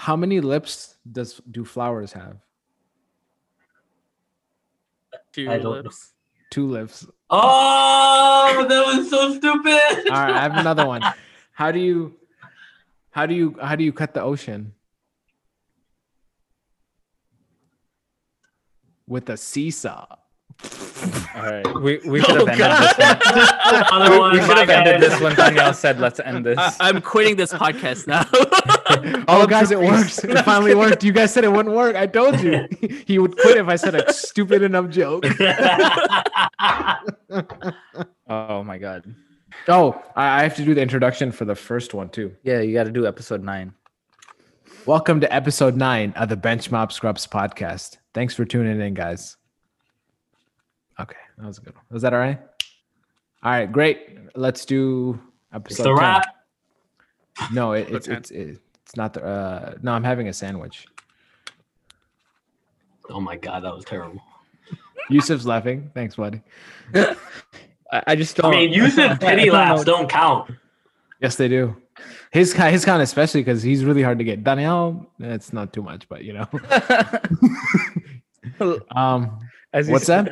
How many lips does do flowers have? Two I don't know. lips. Two lips. Oh, that was so stupid. All right, I have another one. How do you how do you how do you cut the ocean? With a seesaw. All right, we, we oh, should have Oh, ended God. this one. Another We, one, we should have ended this when Danielle said, "Let's end this." I, I'm quitting this podcast now. Oh, guys, it works. It finally worked. You guys said it wouldn't work. I told you. He would quit if I said a stupid enough joke. oh my god. Oh, I I have to do the introduction for the first one too. Yeah, you got to do episode nine. Welcome to episode nine of the Bench Mob Scrubs podcast. Thanks for tuning in, guys. Okay, that was a good one. Was that all right? All right, great. Let's do episode. It's the 10. wrap. No, it, it's Episode it's it's not the. Uh, no, I'm having a sandwich. Oh my god, that was terrible. Yusuf's laughing. Thanks, buddy. I, I just don't. I mean, Yusuf I pity don't laughs don't count. Yes, they do. His kind, his kind, especially because he's really hard to get. Daniel, it's not too much, but you know. um, as he What's that?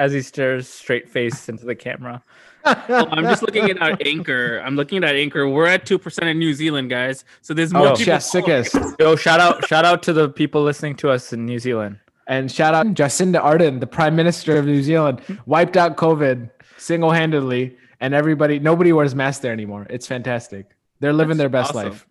Stares, As he stares straight face into the camera. Oh, I'm just looking at our anchor. I'm looking at our anchor. We're at two percent in New Zealand, guys. So there's more oh, people. chef's sickest. Yo, shout out, shout out to the people listening to us in New Zealand. And shout out Jacinda Ardern, the Prime Minister of New Zealand, wiped out COVID single handedly, and everybody, nobody wears masks there anymore. It's fantastic. They're living their best awesome. life.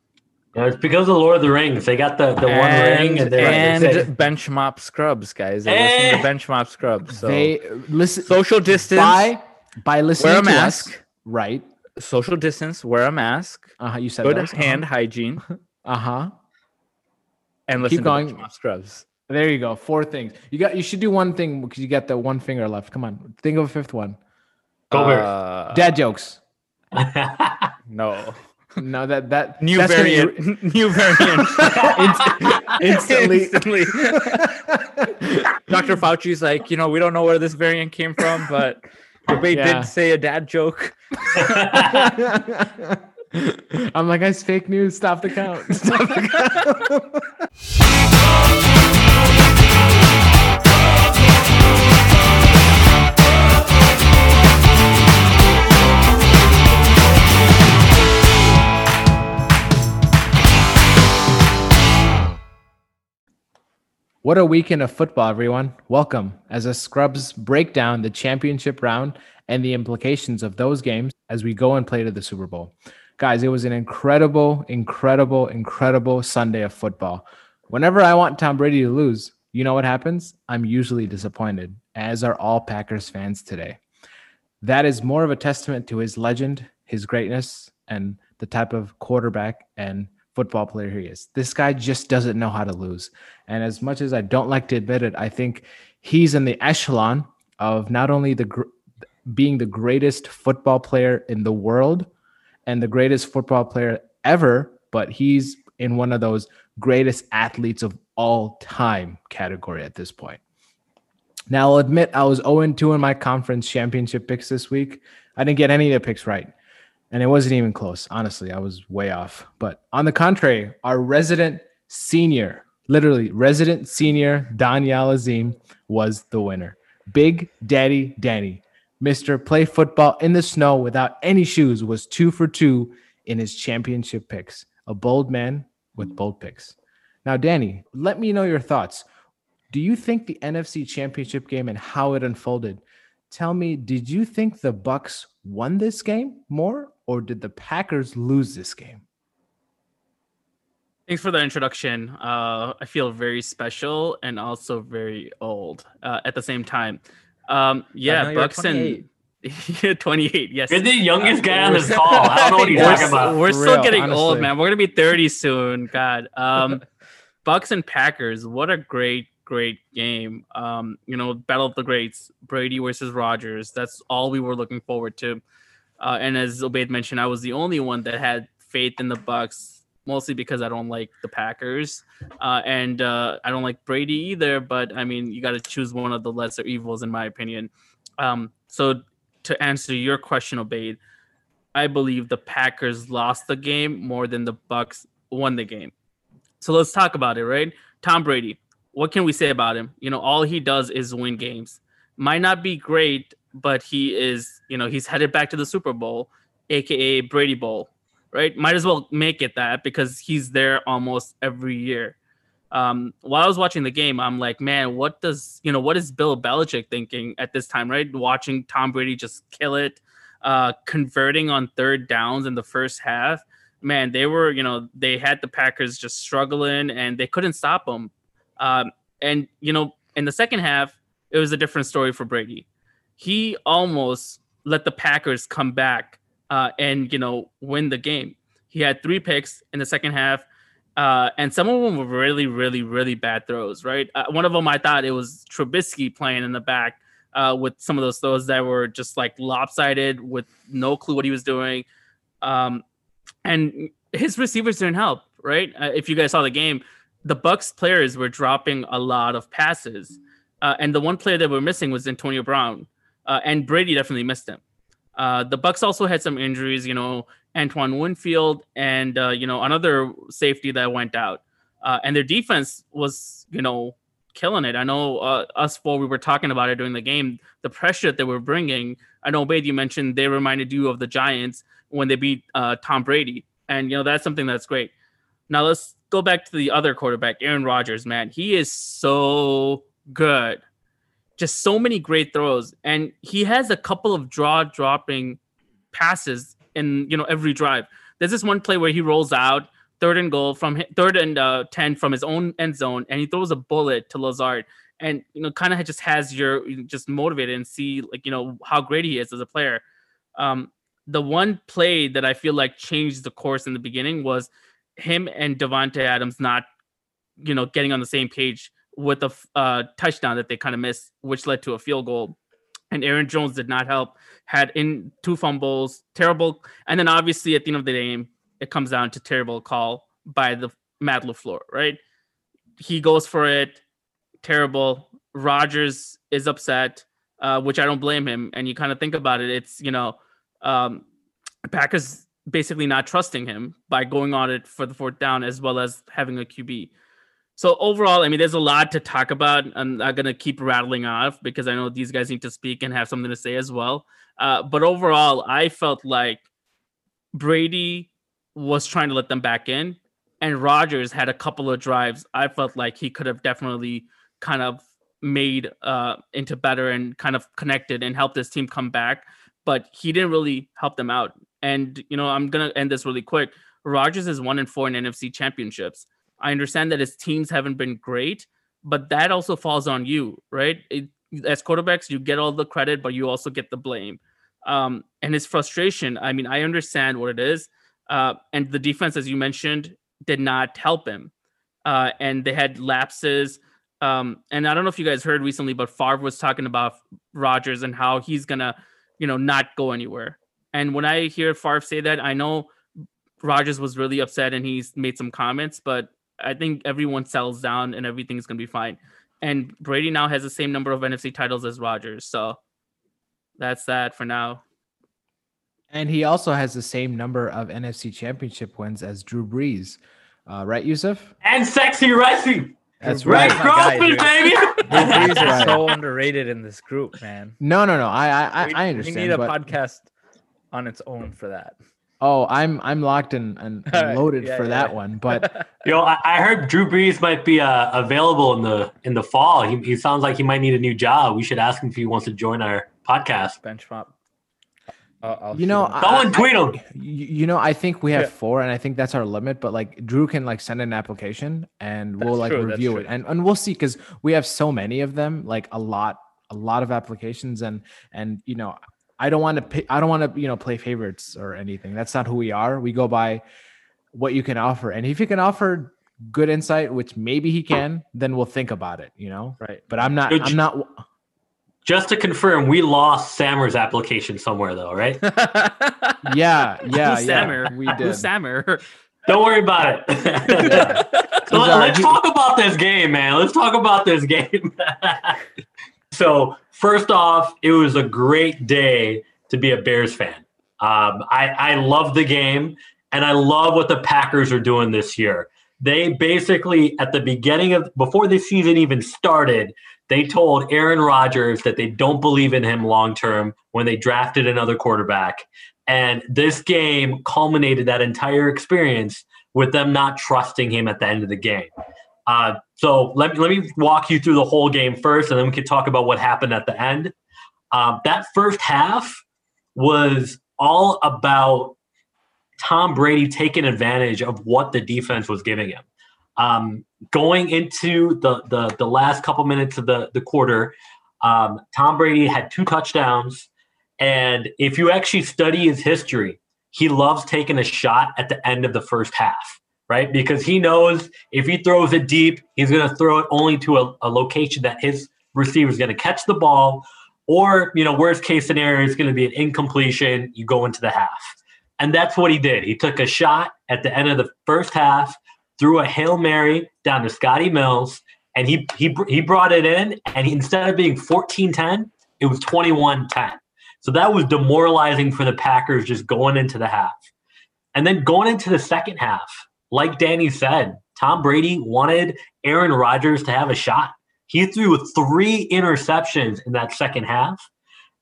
Yeah, it's because of Lord of the Rings. They got the, the one ring and they're and they're safe. bench mob scrubs, guys. They're listening Eh. to bench mob scrubs. So They listen social distance, by by listening wear a to us, mask. right? social distance, wear a mask, Uh huh. You said good those. hand hygiene, Uh huh. and listen Keep going. bench mop scrubs. There you go. Four things. You got. You should do one thing because you got the one finger left. Come on. Think of a fifth one. Go Bears. Uh, Dad jokes. no. No, that that New that's variant. New variant. instantly. Instantly. Dr. Fauci's like, you know, we don't know where this variant came from, but they Yeah. did say a dad joke. I'm like, guys, fake news. Stop the count. Stop the count. What a weekend of football, everyone. Welcome as the Scrubs break down the championship round and the implications of those games as we go and play to the Super Bowl. Guys, it was an incredible, incredible, incredible Sunday of football. Whenever I want Tom Brady to lose, you know what happens? I'm usually disappointed, as are all Packers fans today. That is more of a testament to his legend, his greatness, and the type of quarterback and football player he is. This guy just doesn't know how to lose. And as much as I don't like to admit it, I think he's in the echelon of not only the gr- being the greatest football player in the world and the greatest football player ever, but he's in one of those greatest athletes of all time category at this point. Now, I'll admit I was 0 2 in my conference championship picks this week. I didn't get any of the picks right. And it wasn't even close. Honestly, I was way off. But on the contrary, our resident senior, literally resident senior, Daniel Azim, was the winner. Big Daddy Danny, Mr. Play Football in the Snow without any shoes, was two for two in his championship picks. A bold man with bold picks. Now, Danny, let me know your thoughts. Do you think the NFC Championship game and how it unfolded? Tell me, did you think the Bucks won this game more, or did the Packers lose this game? Thanks for the introduction. Uh, I feel very special and also very old uh, at the same time. Um, yeah, know you're Bucks and 28. Yes, You're the youngest guy on We're this call. I don't know what he's we're, talking about. we're still real, getting old, man. We're gonna be 30 soon. God. Um, Bucks and Packers. What a great, great game. Um, you know, battle of the greats. Brady versus Rodgers. That's all we were looking forward to. Uh, and as Obaid mentioned, I was the only one that had faith in the Bucks, mostly because I don't like the Packers, uh, and uh, I don't like Brady either. But I mean, you got to choose one of the lesser evils, in my opinion. Um, so to answer your question, Obaid, I believe the Packers lost the game more than the Bucks won the game. so let's talk about it, right? Tom Brady. What can we say about him? You know, all he does is win games. Might not be great, but he is, you know, he's headed back to the Super Bowl, aka Brady Bowl, right? Might as well make it that because he's there almost every year. Um, while I was watching the game, I'm like, man, what does you know what is Bill Belichick thinking at this time, right? Watching Tom Brady just kill it, uh, converting on third downs in the first half. Man, they were, you know, they had the Packers just struggling and they couldn't stop them. Um, and you know, in the second half, it was a different story for Brady. He almost let the Packers come back uh, and you know win the game. He had three picks in the second half. Uh, and some of them were really, really, really bad throws, right? Uh, one of them I thought it was Trubisky playing in the back uh, with some of those throws that were just like lopsided with no clue what he was doing. Um, and his receivers didn't help, right? Uh, if you guys saw the game, the Bucks players were dropping a lot of passes. Uh, and the one player that we're missing was Antonio Brown. Uh, and Brady definitely missed him. the Bucks also had some injuries, you know, Antoine Winfield and uh, you know another safety that went out, uh, and their defense was you know killing it. I know uh, us four we were talking about it during the game. The pressure that they were bringing. I know, Bade, you mentioned they reminded you of the Giants when they beat uh, Tom Brady, and you know that's something that's great. Now let's go back to the other quarterback, Aaron Rodgers. Man, he is so good. Just so many great throws, and he has a couple of draw dropping passes in you know every drive. There's this one play where he rolls out third and goal from third and uh, ten from his own end zone, and he throws a bullet to Lazard, and you know kind of just has your just motivated and see like you know how great he is as a player. Um, the one play that I feel like changed the course in the beginning was him and Davante Adams not, you know, getting on the same page with a uh, touchdown that they kind of missed, which led to a field goal and Aaron Jones did not help. Had in two fumbles, terrible, and then obviously at the end of the game, it comes down to terrible call by the Matt LaFleur, right? He goes for it, terrible. Rodgers is upset, uh, which I don't blame him. And you kind of think about it, it's you know, um, Packers basically not trusting him by going on it for the fourth down as well as having a QB. So overall, I mean, there's a lot to talk about. I'm not gonna keep rattling off because I know these guys need to speak and have something to say as well. Uh, but overall, I felt like Brady was trying to let them back in, and Rodgers had a couple of drives. I felt like he could have definitely kind of made uh, into better and kind of connected and helped his team come back, but he didn't really help them out. And you know, I'm gonna end this really quick. Rodgers is one and four in NFC championships. I understand that his teams haven't been great, but that also falls on you, right? It, as quarterbacks, you get all the credit, but you also get the blame. Um, and his frustration, I mean, I understand what it is. Uh, and the defense, as you mentioned, did not help him. Uh, and they had lapses. Um, and I don't know if you guys heard recently, but Favre was talking about Rodgers and how he's gonna, you know, not go anywhere. And when I hear Favre say that, I know Rodgers was really upset and he's made some comments, but I think everyone settles down and everything's gonna be fine. And Brady now has the same number of NFC titles as Rodgers, so that's that for now. And he also has the same number of NFC Championship wins as Drew Brees, uh, right, Yusuf? And sexy Rexy. That's Rex right. guy, Grossman, baby. Drew Brees is so underrated in this group, man. No, no, no. I, I, we, I understand. we need a but- podcast on its own for that. Oh, I'm, I'm locked and, and, and loaded yeah, for yeah, that yeah. one. But Yo, I, I heard Drew Brees might be uh, available in the in the fall. He, he sounds like he might need a new job. We should ask him if he wants to join our podcast. benchmark. Uh, I'll You know, him. I- Someone tweet him. you, you know, I think we have Yeah. four, and I think that's our limit. But like, Drew can like send an application, and we'll like true, review it, and and we'll see because we have so many of them, like a lot, a lot of applications, and and you know, I don't want to, pick, I don't want to, you know, play favorites or anything. That's not who we are. We go by what you can offer, and if you can offer good insight, which maybe he can, then we'll think about it. You know, right. but I'm not, Good I'm j- not. Just to confirm, we lost Sammer's application somewhere though, right? Yeah, yeah, Who's yeah. Sammer? We did. Who's Sammer? Don't worry about it. so let, us talk about this game, man. Let's talk about this game. So first off, it was a great day to be a Bears fan. Um, I, I love the game, and I love what the Packers are doing this year. they basically at the beginning of before the season even started, they told Aaron Rodgers that they don't believe in him long term when they drafted another quarterback. And this game culminated that entire experience with them not trusting him at the end of the game. Uh, so let, let me walk you through the whole game first, and then we can talk about what happened at the end. Um, that first half was all about Tom Brady taking advantage of what the defense was giving him. Um, going into the, the the last couple minutes of the the quarter, um, Tom Brady had two touchdowns, and if you actually study his history, he loves taking a shot at the end of the first half, right? Because he knows if he throws it deep, he's going to throw it only to a, a location that his receiver is going to catch the ball, or you know, worst case scenario is going to be an incompletion. You go into the half, and that's what he did. He took a shot at the end of the first half threw a hail mary down to Scotty Miller, and he he he brought it in, and he, instead of being 14-10, it was 21-10. So that was demoralizing for the Packers just going into the half. And then going into the second half, like Danny said, Tom Brady wanted Aaron Rodgers to have a shot. He threw three interceptions in that second half.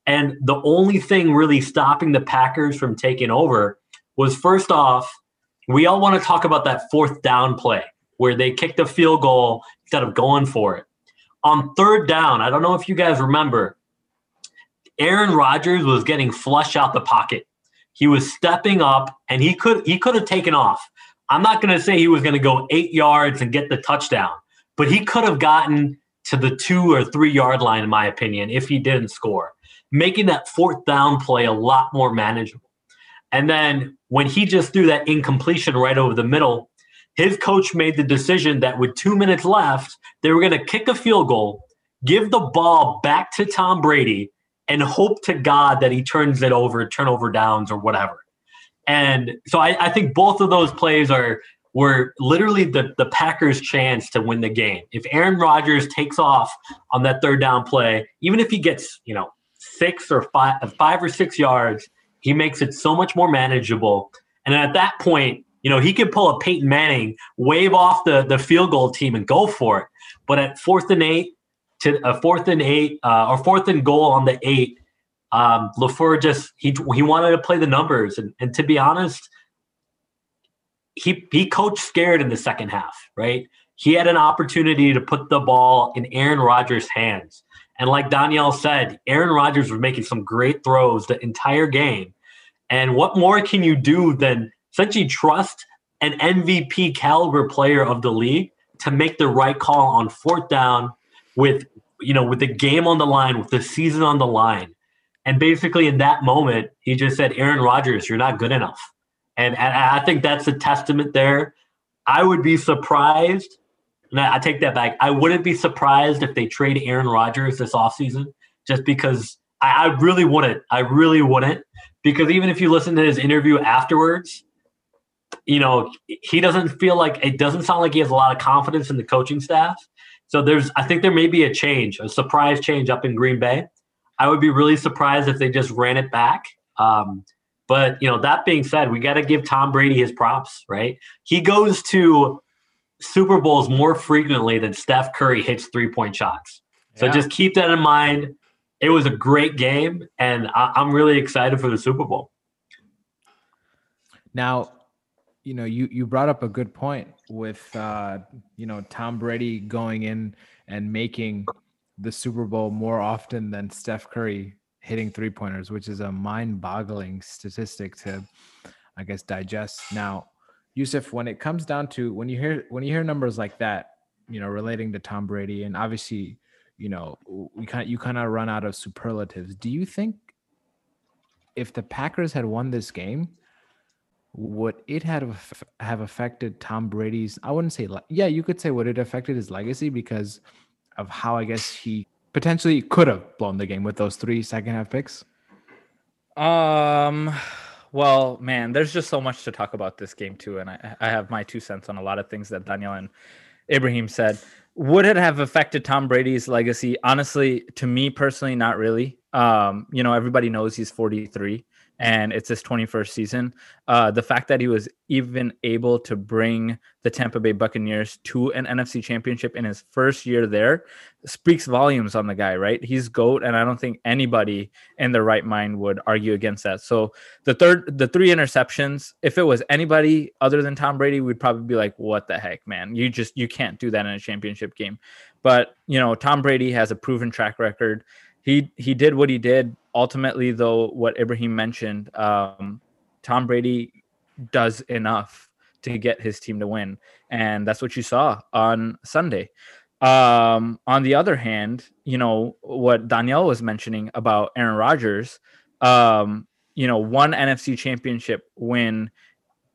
And the only thing really stopping the Packers from taking over was first off, we all want to talk about that fourth down play where they kicked a field goal instead of going for it. On third down, I don't know if you guys remember, Aaron Rodgers was getting flush out the pocket. He was stepping up and he could he could have taken off. I'm not going to say he was going to go 8 yards and get the touchdown, but he could have gotten to the 2 or 3 yard line in my opinion if he didn't score, making that fourth down play a lot more manageable. And then when he just threw that incompletion right over the middle, his coach made the decision that with two minutes left, they were going to kick a field goal, give the ball back to Tom Brady, and hope to God that he turns it over, turnover downs, or whatever. And so I, I think both of those plays are were literally the, the Packers' chance to win the game. If Aaron Rodgers takes off on that third down play, even if he gets, you know, six or five, five or six yards, he makes it so much more manageable. And at that point, you know, he could pull a Peyton Manning, wave off the, the field goal team and go for it. But at fourth and eight, to a fourth and eight, uh, or fourth and goal on the eight, um, LaFleur just he he wanted to play the numbers, and, and to be honest, he he coached scared in the second half. Right, he had an opportunity to put the ball in Aaron Rodgers' hands, and like Danielle said, Aaron Rodgers was making some great throws the entire game. And what more can you do than essentially trust an MVP caliber player of the league to make the right call on fourth down with you know with the game on the line, with the season on the line. And basically in that moment, he just said, Aaron Rodgers, you're not good enough. And, and I think that's a testament there. I would be surprised and I, I take that back. I wouldn't be surprised if they trade Aaron Rodgers this offseason just because I, I really wouldn't. I really wouldn't. Because even if you listen to his interview afterwards, you know, he doesn't feel like it doesn't sound like he has a lot of confidence in the coaching staff. So there's I think there may be a change, a surprise change up in Green Bay. I would be really surprised if they just ran it back. Um, but you know, that being said, we got to give Tom Brady his props, right? He goes to Super Bowls more frequently than Steph Curry hits three point shots. So yeah. just keep that in mind. It was a great game, and I- I'm really excited for the Super Bowl. Now, you know, you you brought up a good point with uh, you know Tom Brady going in and making the Super Bowl more often than Steph Curry hitting three pointers, which is a mind boggling statistic to, I guess, digest. Now, Yusuf, when it comes down to when you hear when you hear numbers like that, you know, relating to Tom Brady, and obviously, you know, we kind you kind of run out of superlatives. Do you think if the Packers had won this game, would it have have affected Tom Brady's? I wouldn't say, yeah, you could say would it affected his legacy because of how I guess he potentially could have blown the game with those three second half picks. Um well, man, there's just so much to talk about this game too, and I, I have my two cents on a lot of things that Daniel and Ibrahim said. Would it have affected Tom Brady's legacy? Honestly, to me personally, not really. Um, you know, everybody knows he's 43. And it's his 21st season. Uh, the fact that he was even able to bring the Tampa Bay Buccaneers to an NFC championship in his first year there speaks volumes on the guy, right? He's GOAT, and I don't think anybody in their right mind would argue against that. So the third, the three interceptions, if it was anybody other than Tom Brady, we'd probably be like, what the heck, man? You just, you can't do that in a championship game. But, you know, Tom Brady has a proven track record he he did what he did. Ultimately, though, what Ibrahim mentioned, um, Tom Brady does enough to get his team to win, and that's what you saw on Sunday. Um, on the other hand, you know what Danielle was mentioning about Aaron Rodgers. Um, you know, one NFC Championship win,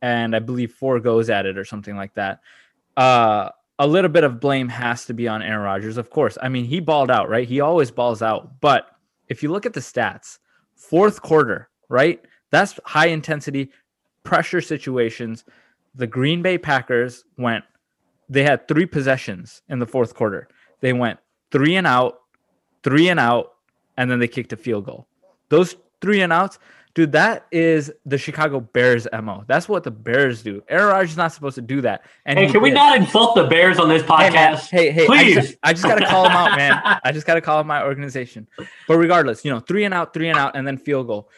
and I believe four goes at it or something like that. Uh, a little bit of blame has to be on Aaron Rodgers, of course. I mean, he balled out, right? He always balls out. But if you look at the stats, fourth quarter, right? That's high intensity pressure situations. The Green Bay Packers went, they had three possessions in the fourth quarter. They went three and out, three and out, and then they kicked a field goal. Those three and outs, Dude, that is the Chicago Bears MO. That's what the Bears do. Aaron Rodgers is not supposed to do that. And hey, can we not insult the Bears on this podcast? Hey, hey, hey please. I just, I just got to call them out, man. I just got to call out my organization. But regardless, you know, three and out, three and out, and then field goal.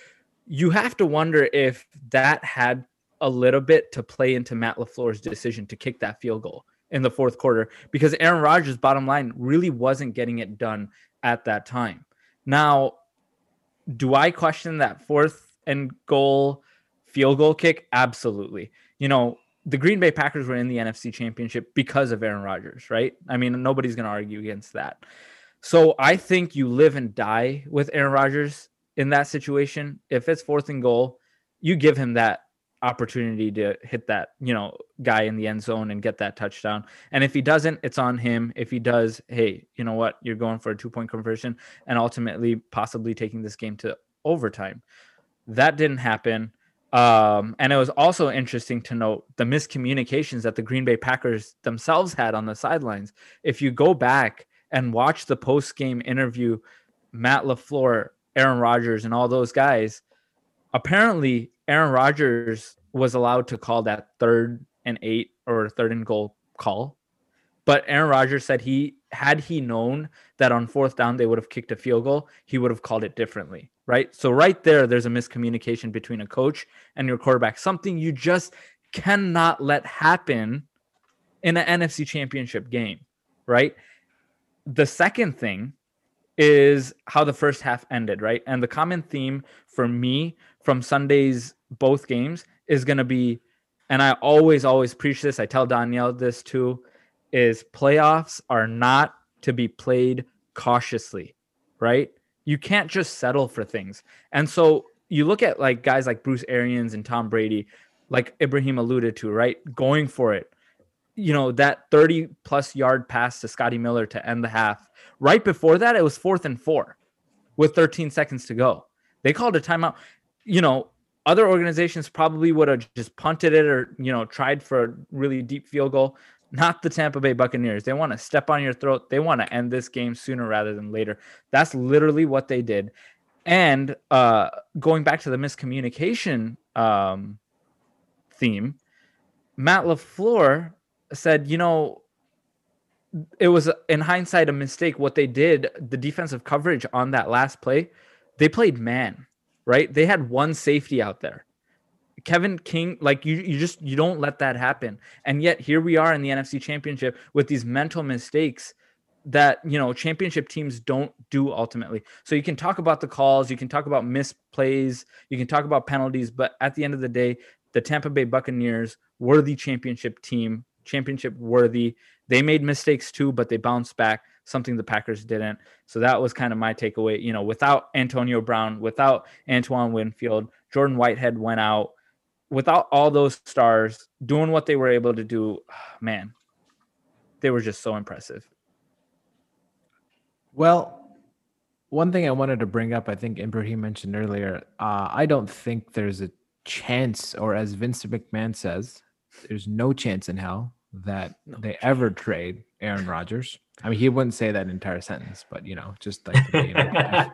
You have to wonder if that had a little bit to play into Matt LaFleur's decision to kick that field goal in the fourth quarter because Aaron Rodgers' bottom line really wasn't getting it done at that time. Now, do I question that fourth and goal field goal kick? Absolutely. You know, the Green Bay Packers were in the NFC Championship because of Aaron Rodgers, right? I mean, nobody's going to argue against that. So I think you live and die with Aaron Rodgers in that situation. If it's fourth and goal, you give him that opportunity to hit that, you know, guy in the end zone and get that touchdown. And if he doesn't, it's on him. If he does, hey, you know what? You're going for a two point conversion and ultimately possibly taking this game to overtime. That didn't happen. Um, and it was also interesting to note the miscommunications that the Green Bay Packers themselves had on the sidelines. If you go back and watch the post game interview, Matt LaFleur, Aaron Rodgers, and all those guys, apparently Aaron Rodgers was allowed to call that third and eight or third and goal call. But Aaron Rodgers said he had he known that on fourth down they would have kicked a field goal, he would have called it differently right? So right there, there's a miscommunication between a coach and your quarterback, something you just cannot let happen in an NFC championship game, right? The second thing is how the first half ended, right? And the common theme for me from Sunday's both games is going to be, and I always, always preach this, I tell Danielle this too, is playoffs are not to be played cautiously, right? You can't just settle for things. And so you look at like guys like Bruce Arians and Tom Brady, like Ibrahim alluded to, right? Going for it. You know, that 30 plus yard pass to Scotty Miller to end the half. Right before that, it was fourth and four with 13 seconds to go. They called a timeout. You know, other organizations probably would have just punted it or, you know, tried for a really deep field goal not the Tampa Bay Buccaneers. They want to step on your throat. They want to end this game sooner rather than later. That's literally what they did. And uh, going back to the miscommunication um, theme, Matt LaFleur said, you know, it was in hindsight a mistake what they did, the defensive coverage on that last play. They played man, right? They had one safety out there. Kevin King, like you, you just you don't let that happen. And yet here we are in the NFC Championship with these mental mistakes that you know championship teams don't do ultimately. So you can talk about the calls, you can talk about misplays, you can talk about penalties, but at the end of the day, the Tampa Bay Buccaneers were the championship team, championship worthy. They made mistakes too, but they bounced back, something the Packers didn't. So that was kind of my takeaway. You know, without Antonio Brown, without Antoine Winfield, Jordan Whitehead went out without all those stars doing what they were able to do, man, they were just so impressive. Well, one thing I wanted to bring up, I think Ibrahim mentioned earlier, uh, I don't think there's a chance, or as Vince McMahon says, there's no chance in hell that no they chance. ever trade Aaron Rodgers. I mean, he wouldn't say that entire sentence, but you know, just like, you know,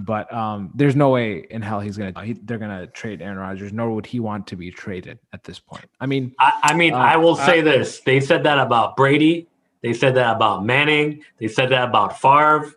but um, there's no way in hell he's gonna. He, they're gonna trade Aaron Rodgers, nor would he want to be traded at this point. I mean, I, I mean, Uh, I will say I- this: they said that about Brady. They said that about Manning. They said that about Favre.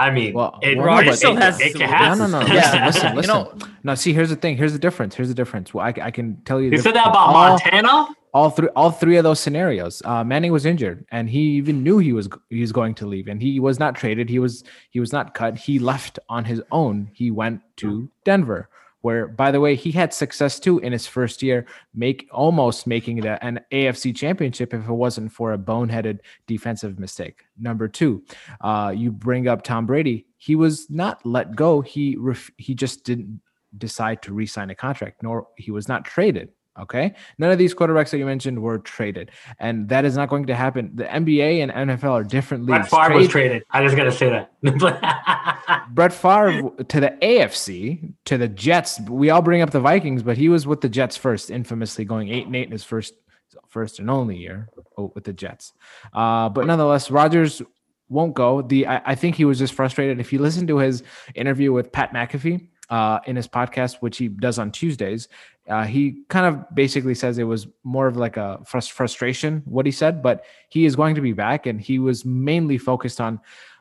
I mean, Well, it, well, Rodgers no, but- still has it, some- it has no, no, no. Yeah, Listen, listen, you listen. know- no, see, here's the thing. Here's the difference. Here's the difference. Well, I, I can tell you. They the said that about all, Montana. All three all three of those scenarios. Uh manning was injured and he even knew he was he was going to leave and he was not traded. He was he was not cut. He left on his own. He went to denver where by the way he had success too in his first year make almost making a- an afc championship if it wasn't for a boneheaded defensive mistake. Number two uh you bring up tom brady. He was not let go. He ref- he just didn't decide to re-sign a contract nor he was not traded Okay. None of these quarterbacks that you mentioned were traded. And that is not going to happen. The NBA and NFL are different leagues. Brett. Favre was traded. I just got to say that. Brett Favre to the AFC, to the Jets. We all bring up the Vikings, but he was with the Jets first, infamously going eight and eight in his first first and only year oh, with the Jets. Uh, but nonetheless, Rodgers won't go. The I, I think he was just frustrated. If you listen to his interview with Pat McAfee uh, in his podcast, which he does on Tuesdays, uh, he kind of basically says it was more of like a frus- frustration what he said, but he is going to be back, and he was mainly focused on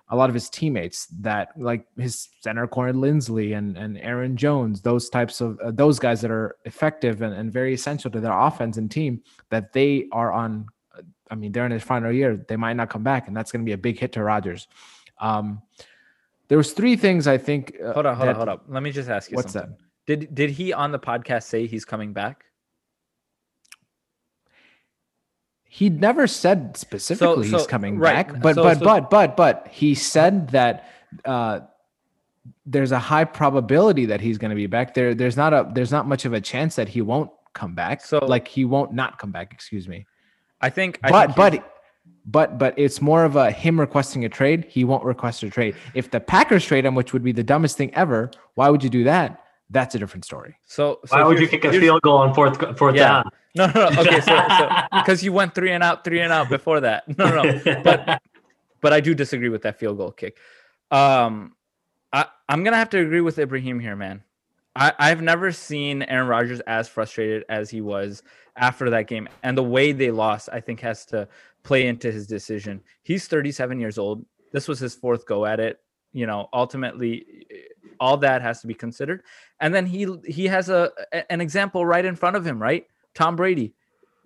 a lot of his teammates that like his center Corey Linsley and and Aaron Jones, those types of uh, those guys that are effective and, and very essential to their offense and team that they are on. uh, I mean, they're in his final year. They might not come back, and that's going to be a big hit to Rodgers. Um, there was three things I think. uh, Hold on, hold that- on, hold on. Let me just ask you What's something. that? Did did he on the podcast say he's coming back? He never said specifically so- he's coming right. back, but So- but so- but but but he said that uh, there's a high probability that he's going to be back. There there's not a there's not much of a chance that he won't come back. So- like he won't not come back. Excuse me. I think. I but think but but but it's more of a him requesting a trade. He won't request a trade. If the Packers trade him, which would be the dumbest thing ever, why would you do that? That's a different story. so, so Why would you kick a field goal on fourth fourth Yeah. down? No, no, no. Okay, so because you went three and out, three and out before that. No, no, no. But but I do disagree with that field goal kick. Um, I I'm gonna have to agree with Ibrahim here, man. I I've never seen Aaron Rodgers as frustrated as he was after that game, and the way they lost, I think, has to play into his decision. He's 37 years old. This was his fourth go at it. You know, ultimately, all that has to be considered. And then he he has a an example right in front of him, right? Tom Brady,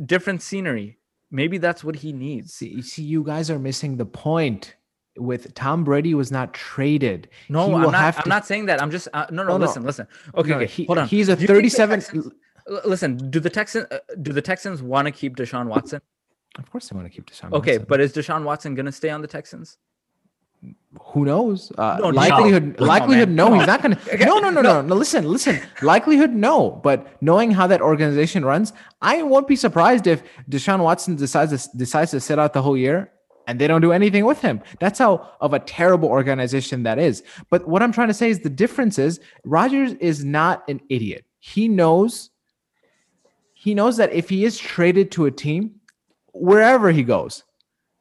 different scenery. Maybe that's what he needs. See, see, you guys are missing the point. With Tom Brady was not traded. No, He I'm not. I'm to- not saying that. I'm just uh, no, no, No, no. Listen, listen. Okay, No, okay. he- hold on. He's a Do you think the 37. Listen, do the Texans uh, do the Texans want to keep Deshaun Watson? Of course, they want to keep Deshaun. Okay, Watson. but is Deshaun Watson going to stay on the Texans? who knows? Uh, No, no. likelihood, Come on, likelihood, man. no, he's not going to. No, no, no, no, no. Listen, listen. Likelihood, no. But knowing how that organization runs, I won't be surprised if Deshaun Watson decides to, decides to sit out the whole year and they don't do anything with him. That's how of a terrible organization that is. But what I'm trying to say is the difference is Rodgers is not an idiot. He knows. He knows that if he is traded to a team, wherever he goes,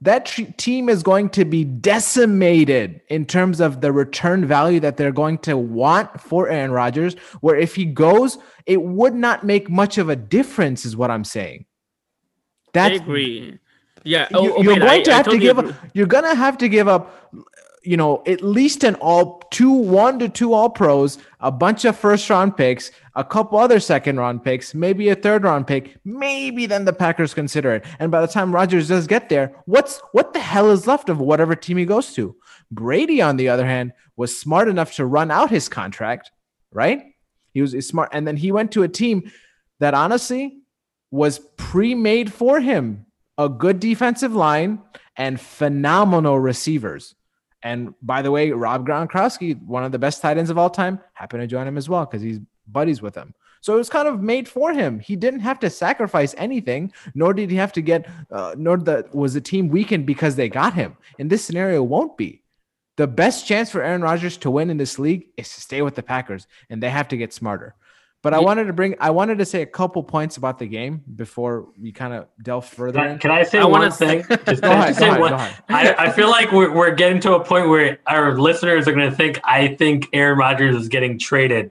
that team is going to be decimated in terms of the return value that they're going to want for Aaron Rodgers. Where if he goes, it would not make much of a difference, is what I'm saying. I That's agree. Yeah, you, oh, you're Omid, going I- to I have to totally give agree. up. You're gonna have to give up. You know, at least an all two, one to two all pros, a bunch of first round picks, a couple other second round picks, maybe a third round pick. Maybe then the Packers consider it. And by the time Rodgers does get there, what's what the hell is left of whatever team he goes to? Brady, on the other hand, was smart enough to run out his contract, right? He was smart, and then he went to a team that honestly was pre-made for him. A good defensive line and phenomenal receivers. And by the way, Rob Gronkowski, one of the best tight ends of all time, happened to join him as well because he's buddies with him. So it was kind of made for him. He didn't have to sacrifice anything, nor did he have to get, uh, nor the, was the team weakened because they got him. In this scenario, won't be. The best chance for Aaron Rodgers to win in this league is to stay with the Packers, and they have to get smarter. But I Ye- wanted to bring, I wanted to say a couple points about the game before we kind of delve further. Can I, can I say I wanna one thing? Just, Go ahead, go ahead, one- go ahead. I, I feel like we're, we're getting to a point where our listeners are going to think I think Aaron Rodgers is getting traded.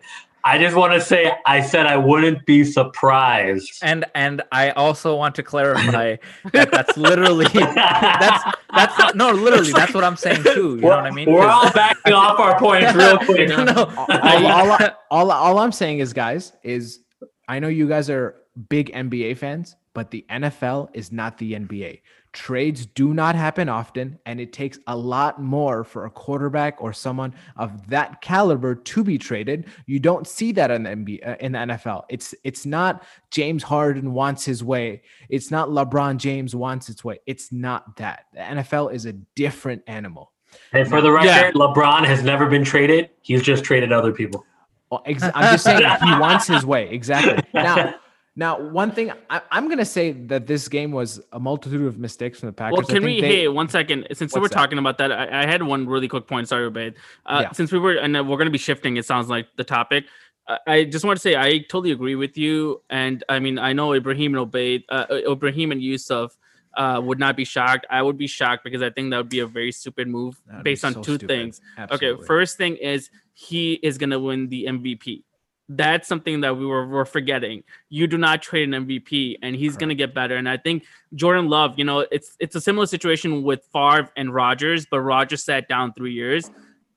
I just want to say I said I wouldn't be surprised. And and I also want to clarify that that's literally that's that's not, no literally that's what I'm saying too. You know what I mean? We're all backing off our points real quick. no, no. all, all, all, all, all I'm saying is, guys, is I know you guys are big NBA fans, but the NFL is not the NBA. Trades do not happen often, and it takes a lot more for a quarterback or someone of that caliber to be traded. You don't see that in the NBA, uh, in the NFL. It's it's not James Harden wants his way. It's not LeBron James wants its way. It's not that. The NFL is a different animal. And for the record, Yeah. LeBron has never been traded. He's just traded other people. Well, ex- I'm just saying he wants his way exactly. Now, now one thing I, I'm gonna say that this game was a multitude of mistakes from the Packers. Well, can we? they- hey, one second. Since were that? talking about that, I, I had one really quick point. Sorry, Obed. Uh, Yeah. Since we were, and we're going to be shifting. It sounds like the topic. I, I just want to say I totally agree with you. And I mean, I know Ibrahim and Obed, uh, Ibrahim and Yusuf. Uh, would not be shocked. I would be shocked because I think that would be a very stupid move That'd based on so two stupid. things. Absolutely. Okay, first thing is he is gonna win the MVP. That's something that we were, were forgetting. You do not trade an MVP, and he's gonna get better. And I think Jordan Love, you know, it's it's a similar situation with Favre and Rodgers, but Rodgers sat down three years.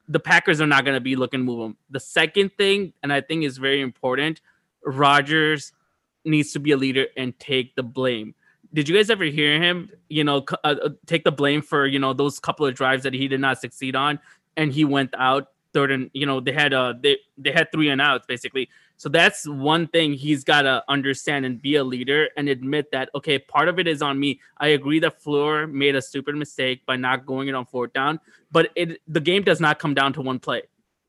The Packers are not gonna be looking to move him. The second thing, and I think is very important, Rodgers needs to be a leader and take the blame. Did you guys ever hear him, you know, uh, take the blame for you know those couple of drives that he did not succeed on, and he went out third and you know they had uh they they had three and outs basically. So that's one thing he's got to understand and be a leader and admit that okay, part of it is on me. I agree that Fleur made a stupid mistake by not going it on fourth down, but it the game does not come down to one play.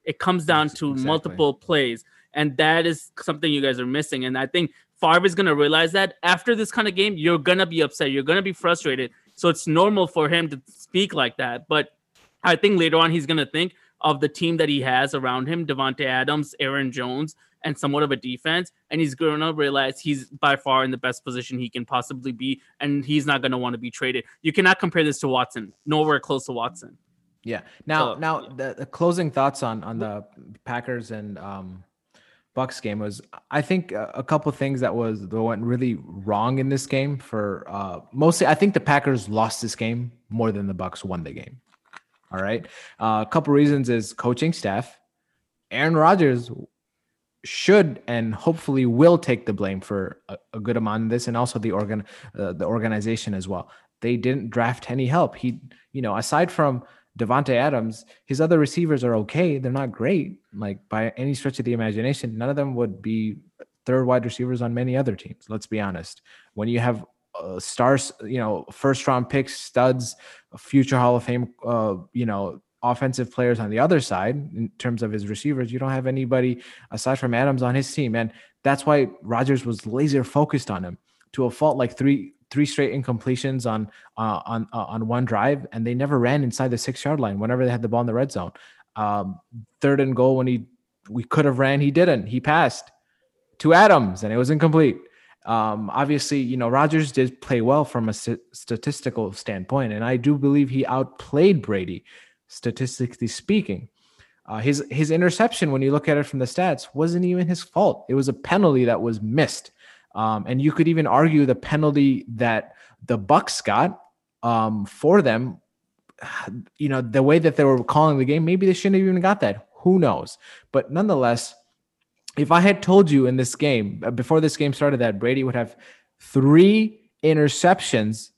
It comes down to exactly. multiple plays, and that is something you guys are missing. And I think Favre is gonna realize that after this kind of game, you're gonna be upset, you're gonna be frustrated. So it's normal for him to speak like that. But I think later on he's gonna think of the team that he has around him, Davante Adams, Aaron Jones, and somewhat of a defense, and he's gonna realize he's by far in the best position he can possibly be, and he's not gonna want to be traded. You cannot compare this to Watson, nowhere close to Watson. Yeah. Now, So, now yeah. the, the closing thoughts on on the Packers and um, Bucks game was, I think a, a couple things that was that went really wrong in this game. For uh, mostly, I think the Packers lost this game more than the Bucks won the game. All right. Uh, a couple reasons is coaching staff. Aaron Rodgers should and hopefully will take the blame for a, a good amount of this, and also the organ uh, the organization as well. They didn't draft any help. He, you know, aside from Davante Adams, his other receivers are okay. They're not great, like by any stretch of the imagination. None of them would be third wide receivers on many other teams. Let's be honest. When you have uh, stars, you know, first round picks, studs, future Hall of Fame, uh, you know, offensive players on the other side in terms of his receivers, you don't have anybody aside from Adams on his team, and that's why Rodgers was laser focused on him to a fault. Like three three straight incompletions on uh, on uh, on one drive, and they never ran inside the six yard line whenever they had the ball in the red zone. Um, third and goal when he we could have ran, he didn't. He passed to Adams, and it was incomplete. Um, obviously, you know Rodgers did play well from a st- statistical standpoint, and I do believe he outplayed Brady, statistically speaking. Uh, his his interception, when you look at it from the stats, wasn't even his fault. It was a penalty that was missed. Um, and you could even argue the penalty that the Bucks got um, for them. You know the way that they were calling the game, maybe they shouldn't have even got that. Who knows? But nonetheless, if I had told you in this game uh, before this game started that Brady would have three interceptions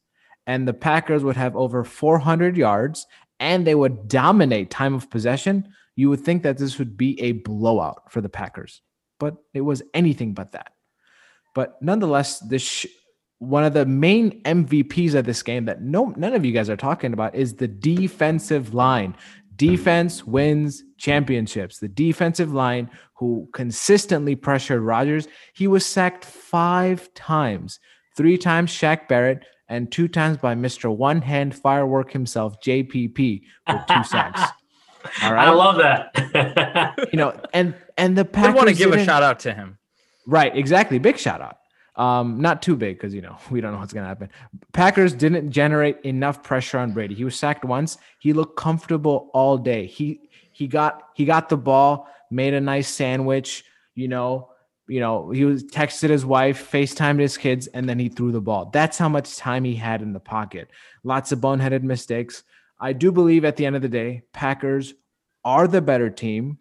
and the Packers would have over 400 yards and they would dominate time of possession, you would think that this would be a blowout for the Packers. But it was anything but that. But nonetheless, this sh- one of the main MVPs of this game that no none of you guys are talking about is the defensive line. Defense wins championships. The defensive line who consistently pressured Rodgers, he was sacked 5 times. 3 times Shaq Barrett and 2 times by Mr. One Hand Firework himself, JPP, with 2 sacks. All right. I love that. you know, and and the I Packers want to give a shout out to him. Right, exactly. Big shout out. Um, not too big because you know we don't know what's gonna happen. Packers didn't generate enough pressure on Brady. He was sacked once. He looked comfortable all day. He he got he got the ball, made a nice sandwich. You know, you know he was texted his wife, FaceTimed his kids, and then he threw the ball. That's how much time he had in the pocket. Lots of boneheaded mistakes. I do believe at the end of the day, Packers are the better team,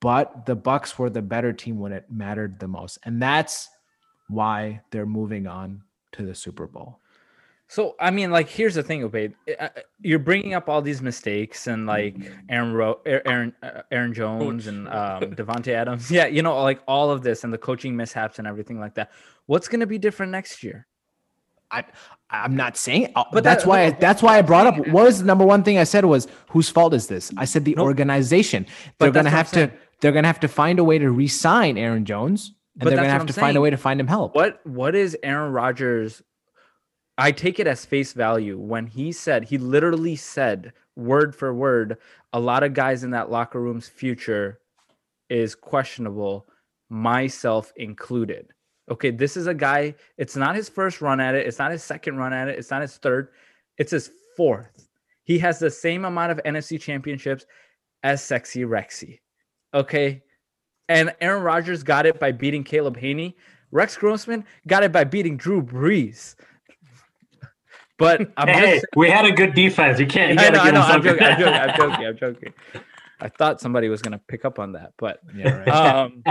but the Bucks were the better team when it mattered the most, and that's why they're moving on to the Super Bowl. So I mean, like, here's the thing, Obey. You're bringing up all these mistakes and like Aaron, Ro- Aaron, uh, Aaron Jones and um, Davante Adams. Yeah, you know, like all of this and the coaching mishaps and everything like that. What's going to be different next year? I I'm not saying, uh, but that's that, why I, that's why I brought up. What was the number one thing I said was whose fault is this? I said the nope. organization. They're going to have to. They're going to have to find a way to re-sign Aaron Jones and but they're gonna have to saying. find a way to find him help. What what is Aaron Rodgers? I take it as face value when he said he literally said word for word, a lot of guys in that locker room's future is questionable, myself included. Okay, this is a guy, it's not his first run at it, it's not his second run at it, it's not his third, it's his fourth. He has the same amount of NFC championships as Sexy Rexy. Okay, and Aaron Rodgers got it by beating Caleb Hanie. Rex Grossman got it by beating Drew Brees. But I'm hey, we had a good defense. You can't. You I know. I know. I'm joking, I'm joking. I'm joking. I'm joking. I thought somebody was going to pick up on that, but yeah, right. um,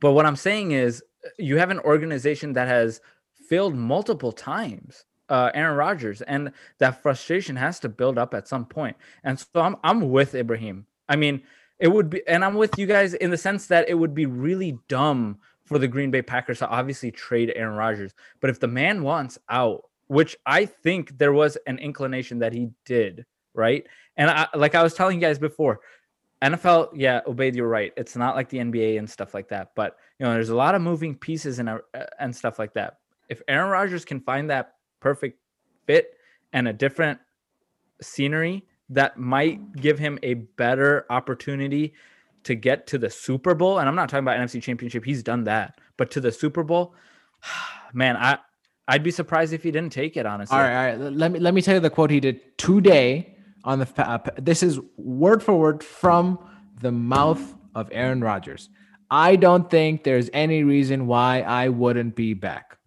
but what I'm saying is, you have an organization that has failed multiple times. Uh, Aaron Rodgers, and that frustration has to build up at some point. And so I'm I'm with Ibrahim. I mean, it would be, and I'm with you guys in the sense that it would be really dumb for the Green Bay Packers to obviously trade Aaron Rodgers. But if the man wants out, which I think there was an inclination that he did, right? And I, like I was telling you guys before, NFL, yeah, obeyed you're right. It's not like the NBA and stuff like that. But you know, there's a lot of moving pieces and uh, and stuff like that. If Aaron Rodgers can find that perfect fit and a different scenery that might give him a better opportunity to get to the Super Bowl. And I'm not talking about NFC Championship; he's done that. But to the Super Bowl, man, I I'd be surprised if he didn't take it. Honestly. All right, all right. Let me let me tell you the quote he did today on the. Uh, this is word for word from the mouth of Aaron Rodgers. I don't think there's any reason why I wouldn't be back.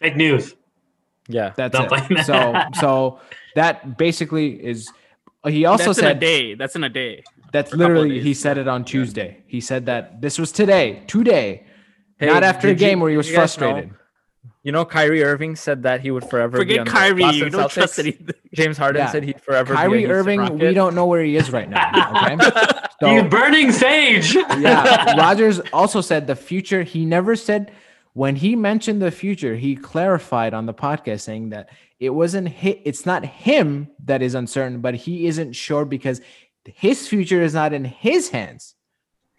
Fake news. Yeah, that's don't it. so so that basically is he also that's said in a day. That's in a day. That's literally he said it on Tuesday. Yeah. He said that this was today, today, hey, not after a game you, where he was frustrated. Know, you know, Kyrie Irving said that he would forever forget Kyrie. You don't Celtics. trust anything. James Harden yeah. said he'd forever. Kyrie Irving, we don't know where he is right now. Okay, so, he's burning sage. yeah, Rodgers also said the future. He never said when he mentioned the future. He clarified on the podcast saying that it wasn't hit. It's not him that is uncertain, but he isn't sure because his future is not in his hands.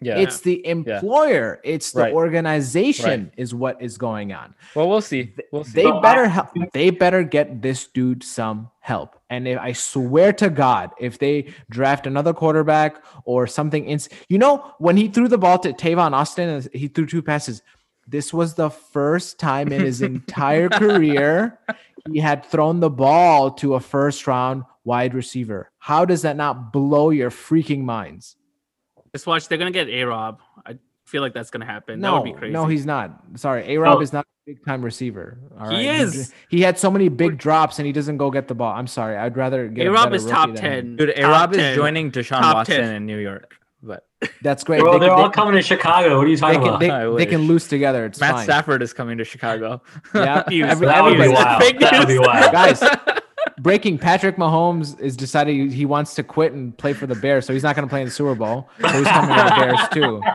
Yeah. It's the employer, yeah. it's the right. organization right. is what is going on. Well, we'll see. We'll see. They better help they better get this dude some help. And if I swear to God, if they draft another quarterback or something in you know, when he threw the ball to Tavon Austin, he threw two passes. This was the first time in his entire career he had thrown the ball to a first round wide receiver. How does that not blow your freaking minds? Just watch. They're gonna get A Rob. I feel like that's gonna happen. No, that would be crazy. No, he's not. Sorry, A Rob oh. is not a big time receiver. All right? He is. He, he, had so many big drops and he doesn't go get the ball. I'm sorry. I'd rather get A Rob is top ten. Dude, A Rob is joining Deshaun top Watson 10. in New York. But that's great. Bro, they, are all they, coming to Chicago. What are you talking they about? They, they, can lose together. It's Matt fine. Stafford is coming to Chicago. Yeah, Every, that would be wild. That would be wild, guys. Breaking Patrick Mahomes is decided he wants to quit and play for the Bears, so he's not going to play in the Super Bowl. So he's coming to the Bears too.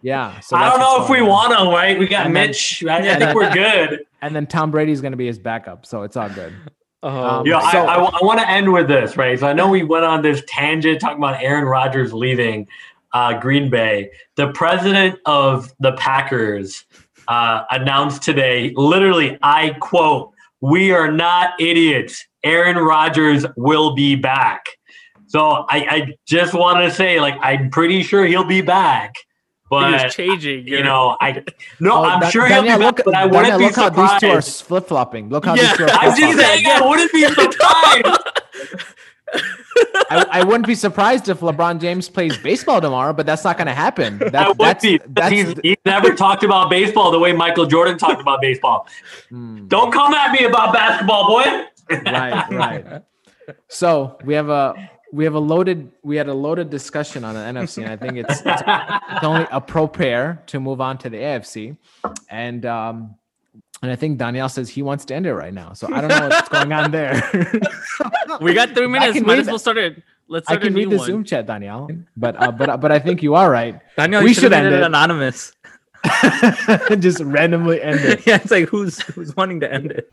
Yeah. So I don't know if we on. want him, right? We got and Mitch. Then, I, I think we're good. And then Tom Brady's going to be his backup, so it's all good. Um, yeah, so, I, I, I want to end with this, right? So I know we went on this tangent talking about Aaron Rodgers leaving uh, Green Bay. The president of the Packers uh, announced today, literally, I quote, "We are not idiots. Aaron Rodgers will be back." So I, I just want to say, like, I'm pretty sure he'll be back, but he was changing. you know, I no, Oh, I'm Da- sure he'll Danielle, be back, look, but I wouldn't Danielle, be look how these two are flip flopping. Look how Yeah, these two are I'm flip just saying, I wouldn't be surprised. I, I wouldn't be surprised if LeBron James plays baseball tomorrow, but that's not going to happen. That, that's be. that's he's, he's never talked about baseball the way Michael Jordan talked about baseball. Hmm. Don't come at me about basketball, boy. right, right. So we have a we have a loaded we had a loaded discussion on the NFC, and I think it's it's, it's only appropriate to move on to the AFC, and um and I think Danielle says he wants to end it right now. So I don't know what's going on there. we got three minutes. Might as well start it. Let's start I can read the one. Zoom chat, Danielle, but uh, but but I think you are right. Daniel, We you should should end it it. anonymous. Just randomly end it. yeah, it's like who's who's wanting to end it.